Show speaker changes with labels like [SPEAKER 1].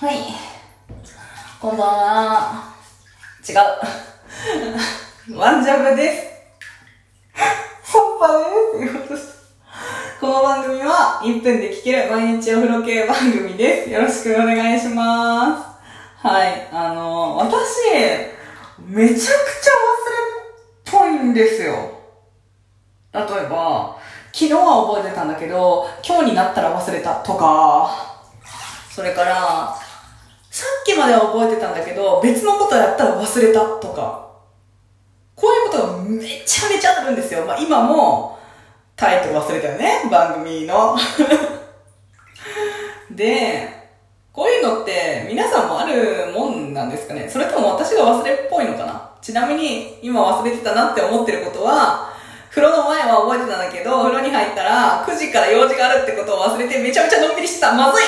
[SPEAKER 1] はい。こんばんは。違う。ワンジャブです。ソッパです。よろしくこの番組は1分で聴ける毎日お風呂系番組です。よろしくお願いします。はい。あの、私、めちゃくちゃ忘れっぽいんですよ。例えば、昨日は覚えてたんだけど、今日になったら忘れたとか、それから、きまでは覚えてたんだけど、別のことやったら忘れたとか、こういうことがめちゃめちゃあるんですよ。まあ今も、タイトル忘れたよね、番組の。で、こういうのって皆さんもあるもんなんですかねそれとも私が忘れっぽいのかなちなみに今忘れてたなって思ってることは、風呂の前は覚えてたんだけど、風呂に入ったら9時から用事があるってことを忘れてめちゃめちゃのんびりしてた。まずい